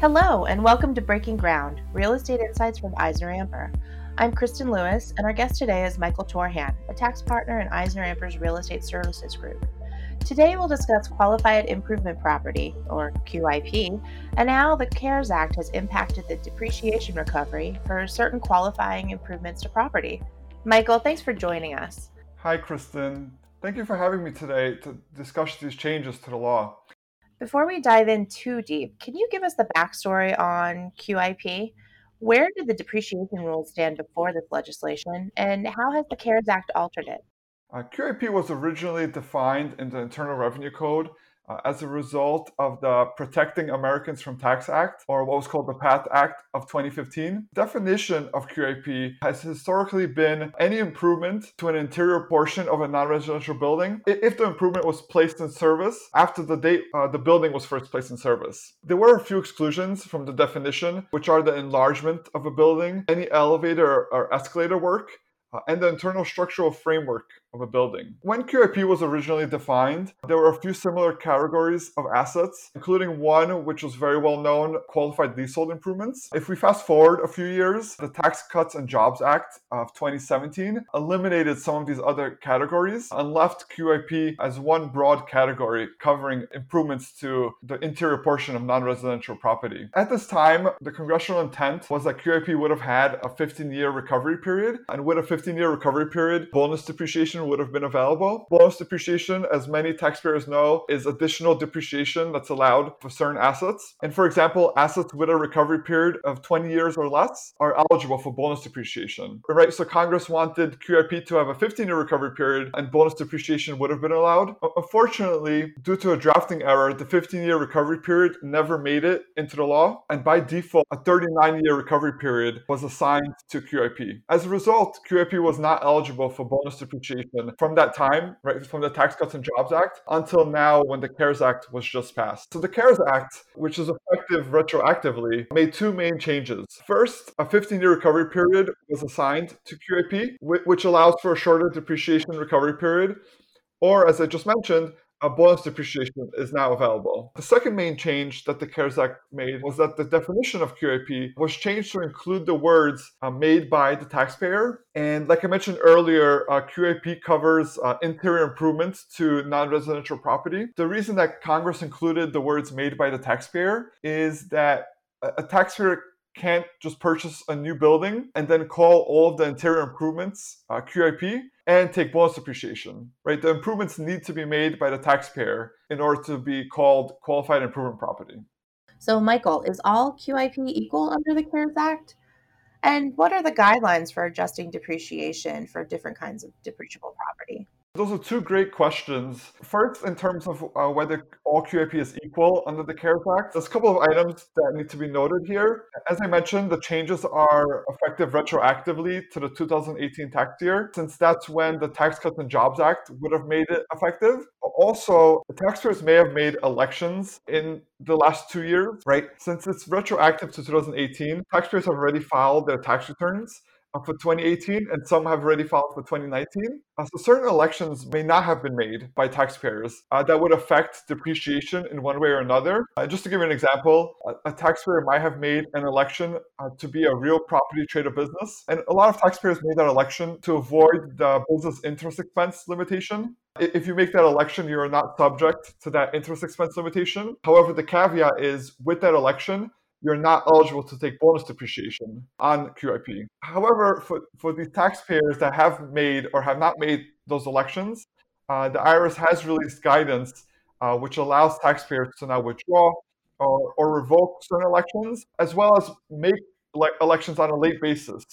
Hello, and welcome to Breaking Ground Real Estate Insights from Eisner Amper. I'm Kristen Lewis, and our guest today is Michael Torhan, a tax partner in Eisner Amper's Real Estate Services Group. Today, we'll discuss Qualified Improvement Property, or QIP, and how the CARES Act has impacted the depreciation recovery for certain qualifying improvements to property. Michael, thanks for joining us. Hi, Kristen. Thank you for having me today to discuss these changes to the law. Before we dive in too deep, can you give us the backstory on QIP? Where did the depreciation rules stand before this legislation, and how has the CARES Act altered it? Uh, QIP was originally defined in the Internal Revenue Code uh, as a result of the Protecting Americans from Tax Act, or what was called the PATH Act of 2015. Definition of QIP has historically been any improvement to an interior portion of a non-residential building if the improvement was placed in service after the date uh, the building was first placed in service. There were a few exclusions from the definition, which are the enlargement of a building, any elevator or escalator work, uh, and the internal structural framework of a building. When QIP was originally defined, there were a few similar categories of assets, including one which was very well known qualified leasehold improvements. If we fast forward a few years, the Tax Cuts and Jobs Act of 2017 eliminated some of these other categories and left QIP as one broad category covering improvements to the interior portion of non residential property. At this time, the congressional intent was that QIP would have had a 15 year recovery period, and with a 15 year recovery period, bonus depreciation depreciation would have been available. Bonus depreciation, as many taxpayers know, is additional depreciation that's allowed for certain assets. And for example, assets with a recovery period of 20 years or less are eligible for bonus depreciation. Right? So Congress wanted QIP to have a 15 year recovery period and bonus depreciation would have been allowed. Unfortunately, due to a drafting error, the 15 year recovery period never made it into the law. And by default, a 39 year recovery period was assigned to QIP. As a result, QIP was not eligible for bonus depreciation from that time, right, from the Tax Cuts and Jobs Act until now when the CARES Act was just passed. So the CARES Act, which is effective retroactively, made two main changes. First, a 15 year recovery period was assigned to QIP, which allows for a shorter depreciation recovery period. Or, as I just mentioned, a bonus depreciation is now available. The second main change that the CARES Act made was that the definition of QIP was changed to include the words uh, made by the taxpayer. And like I mentioned earlier, uh, QIP covers uh, interior improvements to non residential property. The reason that Congress included the words made by the taxpayer is that a taxpayer can't just purchase a new building and then call all of the interior improvements uh, QIP and take bonus depreciation, right? The improvements need to be made by the taxpayer in order to be called qualified improvement property. So, Michael, is all QIP equal under the CARES Act? And what are the guidelines for adjusting depreciation for different kinds of depreciable property? Those are two great questions. First, in terms of uh, whether all QIP is equal under the CARES Act, there's a couple of items that need to be noted here. As I mentioned, the changes are effective retroactively to the 2018 tax year, since that's when the Tax Cuts and Jobs Act would have made it effective. Also, the taxpayers may have made elections in the last two years, right? Since it's retroactive to 2018, taxpayers have already filed their tax returns for 2018 and some have already filed for 2019. Uh, so certain elections may not have been made by taxpayers uh, that would affect depreciation in one way or another. Uh, just to give you an example, a, a taxpayer might have made an election uh, to be a real property trade or business. And a lot of taxpayers made that election to avoid the business interest expense limitation. If you make that election, you are not subject to that interest expense limitation. However, the caveat is with that election, you're not eligible to take bonus depreciation on QIP. However, for, for the taxpayers that have made or have not made those elections, uh, the IRS has released guidance uh, which allows taxpayers to now withdraw or, or revoke certain elections, as well as make le- elections on a late basis.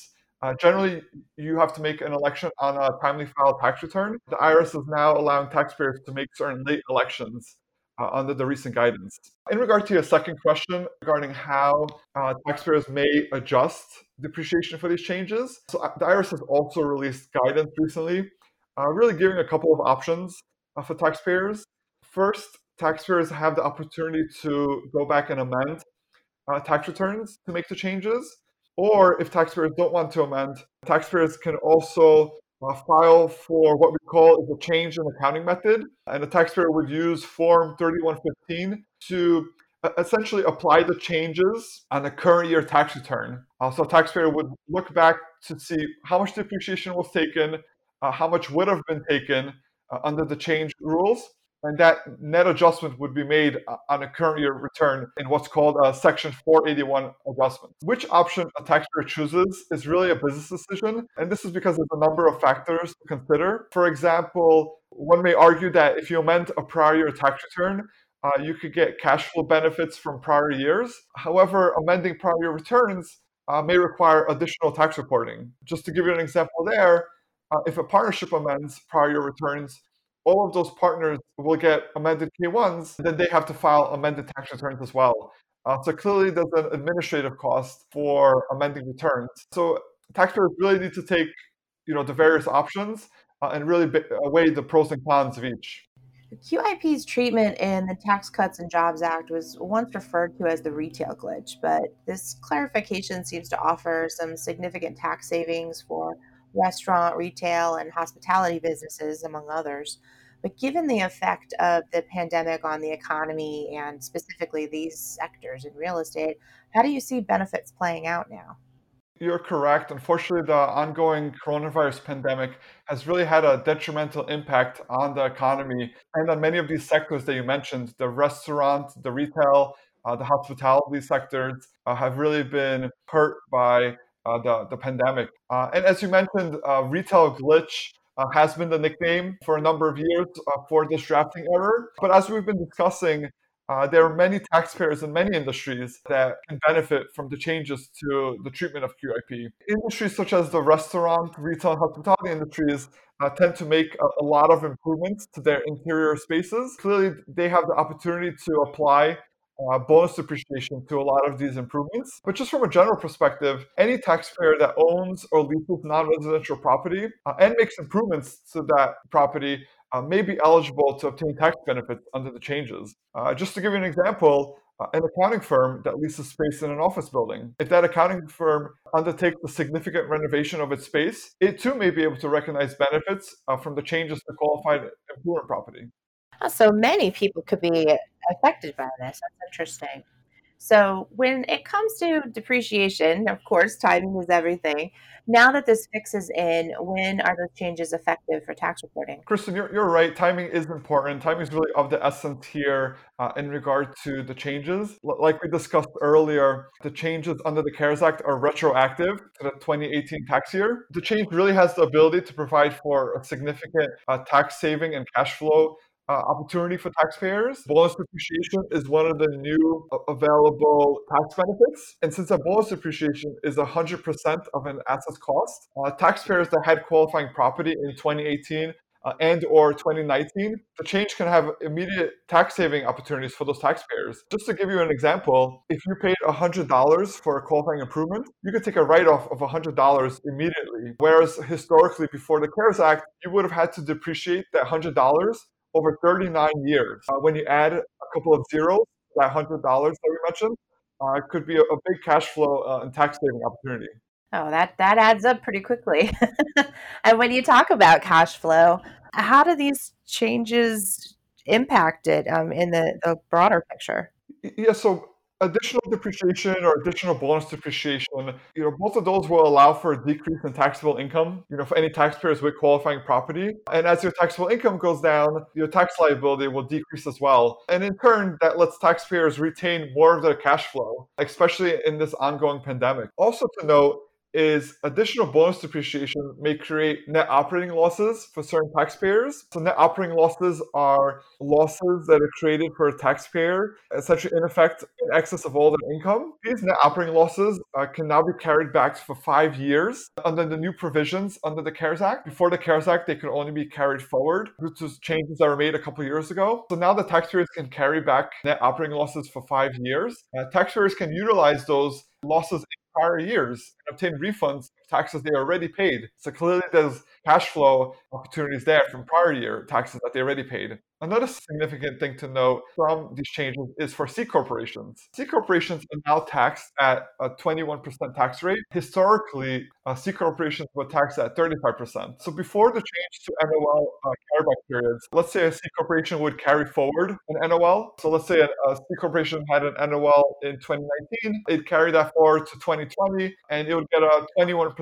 Uh, generally, you have to make an election on a timely filed tax return. The IRS is now allowing taxpayers to make certain late elections uh, under the recent guidance. In regard to your second question regarding how uh, taxpayers may adjust depreciation for these changes, so uh, the IRS has also released guidance recently, uh, really giving a couple of options uh, for taxpayers. First, taxpayers have the opportunity to go back and amend uh, tax returns to make the changes. Or if taxpayers don't want to amend, taxpayers can also uh, file for what we call is a change in accounting method. And the taxpayer would use Form 3115 to essentially apply the changes on the current year tax return. Uh, so taxpayer would look back to see how much depreciation was taken, uh, how much would have been taken uh, under the change rules, and that net adjustment would be made uh, on a current year return in what's called a Section 481 adjustment. Which option a taxpayer chooses is really a business decision, and this is because there's a number of factors to consider. For example, one may argue that if you amend a prior year tax return, uh, you could get cash flow benefits from prior years. However, amending prior year returns uh, may require additional tax reporting. Just to give you an example there, uh, if a partnership amends prior year returns, all of those partners will get amended K1s, then they have to file amended tax returns as well. Uh, so clearly, there's an administrative cost for amending returns. So taxpayers really need to take, you know, the various options uh, and really weigh the pros and cons of each. QIP's treatment in the Tax Cuts and Jobs Act was once referred to as the retail glitch, but this clarification seems to offer some significant tax savings for restaurant, retail, and hospitality businesses, among others. But given the effect of the pandemic on the economy and specifically these sectors in real estate, how do you see benefits playing out now? You're correct. Unfortunately, the ongoing coronavirus pandemic has really had a detrimental impact on the economy and on many of these sectors that you mentioned the restaurant, the retail, uh, the hospitality sectors uh, have really been hurt by the, the pandemic. Uh, and as you mentioned, uh, retail glitch uh, has been the nickname for a number of years for this drafting error. But as we've been discussing, uh, there are many taxpayers in many industries that can benefit from the changes to the treatment of QIP. Industries such as the restaurant, retail, and hospitality industries uh, tend to make a, a, lot of improvements to their interior spaces. Clearly, they have the opportunity to apply uh, bonus depreciation to a lot of these improvements. But just from a general perspective, any taxpayer that owns or leases non residential property uh, and makes improvements to that property uh, may be eligible to obtain tax benefits under the changes. Uh, just to give you an example, uh, an accounting firm that leases space in an office building. If that accounting firm undertakes a significant renovation of its space, it too may be able to recognize benefits uh, from the changes to qualified improvement property. Oh, so many people could be affected by this. That's interesting. So when it comes to depreciation, of course, timing is everything. Now that this fix is in, when are those changes effective for tax reporting? Kristen, you're, you're right. Timing is important. Timing is really of the essence here uh, in regard to the changes. L- like we discussed earlier, the changes under the CARES Act are retroactive to the 2018 tax year. The change really has the ability to provide for a significant uh, tax saving and cash flow uh, opportunity for taxpayers. Bonus depreciation is one of the new uh, available tax benefits. And since a bonus depreciation is 100% of an asset's cost, uh, taxpayers that had qualifying property in 2018 uh, and or 2019, the change can have immediate tax saving opportunities for those taxpayers. Just to give you an example, if you paid $100 for a qualifying improvement, you could take a write-off of $100 immediately. Whereas historically, before the CARES Act, you would have had to depreciate that $100 over 39 years. Uh, when you add a couple of zeros, that $100 that we mentioned, uh, it could be a, a big cash flow uh, and tax saving opportunity. Oh, that, that adds up pretty quickly. and when you talk about cash flow, how do these changes impact it um, in the, the broader picture? Yeah, so additional depreciation or additional bonus depreciation, you know, both of those will allow for a decrease in taxable income, you know, for any taxpayers with qualifying property. And as your taxable income goes down, your tax liability will decrease as well. And in turn, that lets taxpayers retain more of their cash flow, especially in this ongoing pandemic. Also to note, is additional bonus depreciation may create net operating losses for certain taxpayers. So net operating losses are losses that are created for a taxpayer, essentially in effect in excess of all their income. These net operating losses uh, can now be carried back for five years under the new provisions under the CARES Act. Before the CARES Act, they could only be carried forward due to changes that were made a couple years ago. So now the taxpayers can carry back net operating losses for five years. Uh, taxpayers can utilize those losses prior years and obtain refunds of taxes they already paid. So clearly there's cash flow opportunities there from prior year taxes that they already paid. Another significant thing to note from these changes is for C corporations. C corporations are now taxed at a 21% tax rate. Historically, uh, C corporations were taxed at 35%. So before the change to NOL uh, carryback periods, let's say a C corporation would carry forward an NOL. So let's say a, a C corporation had an NOL in 2019, it carried that forward to 2020, and it would get a 21%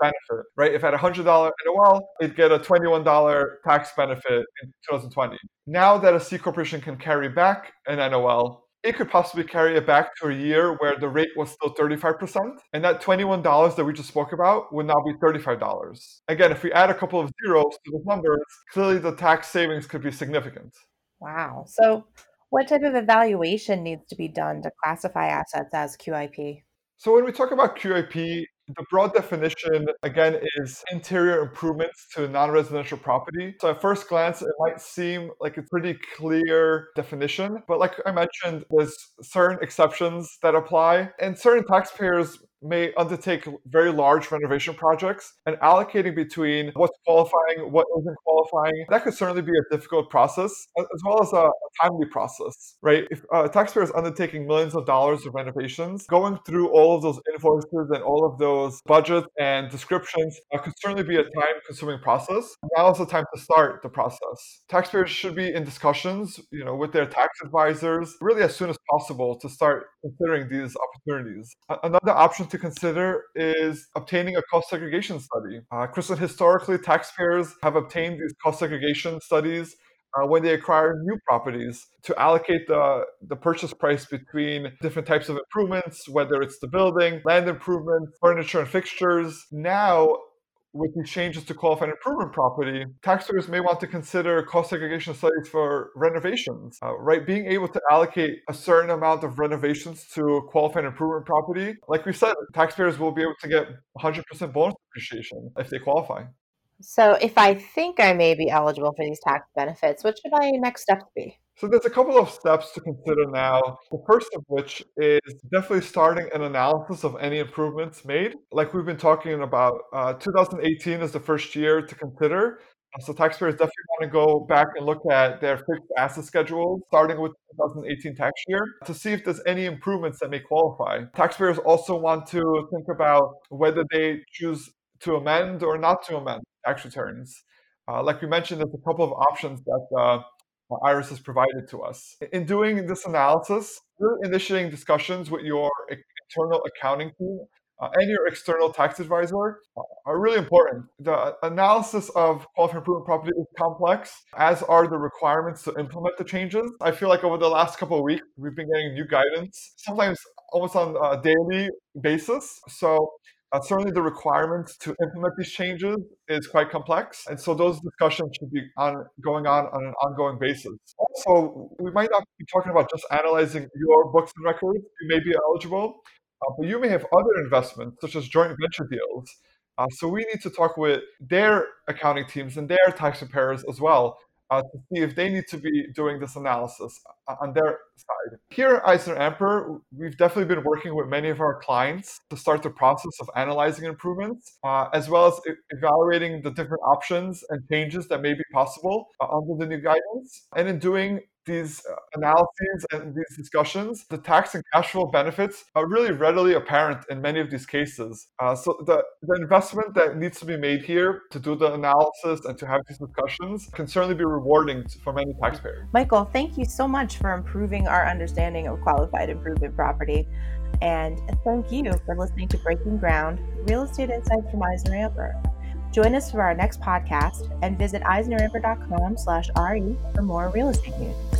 benefit, right? If at $100 NOL, it'd get a $21 tax benefit in 2020. Now that a C corporation can carry back an NOL, it could possibly carry it back to a year where the rate was still 35%. And that $21 that we just spoke about would now be $35. Again, if we add a couple of zeros to the numbers, clearly the tax savings could be significant. Wow. So, what type of evaluation needs to be done to classify assets as QIP? So, when we talk about QIP, the broad definition, again, is interior improvements to non residential property. So, at first glance, it might seem like a pretty clear definition. But, like I mentioned, there's certain exceptions that apply, and certain taxpayers may undertake very large renovation projects and allocating between what's qualifying, what isn't qualifying, that could certainly be a difficult process as well as a, timely process, right? If a taxpayer is undertaking millions of dollars of renovations, going through all of those invoices and all of those budgets and descriptions uh, could certainly be a time consuming process. Now is the time to start the process. Taxpayers should be in discussions, you know, with their tax advisors really as soon as possible to start considering these opportunities. Another option to consider is obtaining a cost segregation study. Uh, Kristen, historically, taxpayers have obtained these cost segregation studies uh, when they acquire new properties to allocate the, the purchase price between different types of improvements, whether it's the building, land improvements, furniture and fixtures. Now, with these changes to qualified improvement property, taxpayers may want to consider cost segregation studies for renovations, uh, right? Being able to allocate a certain amount of renovations to qualified improvement property, like we said, taxpayers will be able to get 100% bonus depreciation if they qualify. So, if I think I may be eligible for these tax benefits, what should my next steps be? So there's a couple of steps to consider now. The first of which is definitely starting an analysis of any improvements made. Like we've been talking about, uh, 2018 is the first year to consider. So taxpayers definitely want to go back and look at their fixed asset schedule, starting with 2018 tax year, to see if there's any improvements that may qualify. Taxpayers also want to think about whether they choose to amend or not to amend tax returns. Uh, like we mentioned, there's a couple of options that uh, IRS has provided to us. In doing this analysis, you're initiating discussions with your internal accounting team uh, and your external tax advisor uh, are really important. The analysis of qualified improvement property is complex, as are the requirements to implement the changes. I feel like over the last couple of weeks, we've been getting new guidance, sometimes almost on a daily basis. So uh, certainly, the requirements to implement these changes is quite complex, and so those discussions should be on going on on an ongoing basis. Also, we might not be talking about just analyzing your books and records. You may be eligible, uh, but you may have other investments, such as joint venture deals. Uh, so we need to talk with their accounting teams and their tax preparers as well uh, to see if they need to be doing this analysis uh, on their side. Here at EisnerAmper, we've definitely been working with many of our clients to start the process of analyzing improvements, uh, as well as evaluating the different options and changes that may be possible uh, under the new guidance. And in doing these uh, analyses and these discussions, the tax and cash flow benefits are really readily apparent in many of these cases. Uh, so the, the investment that needs to be made here to do the analysis and to have these discussions can certainly be rewarding for many taxpayers. Michael, thank you so much for improving our understanding of qualified improvement property. And thank you for listening to Breaking Ground, Real Estate Insights from Eisner EisnerAmper. Join us for our next podcast and visit eisneramper.com slash RE for more real estate news.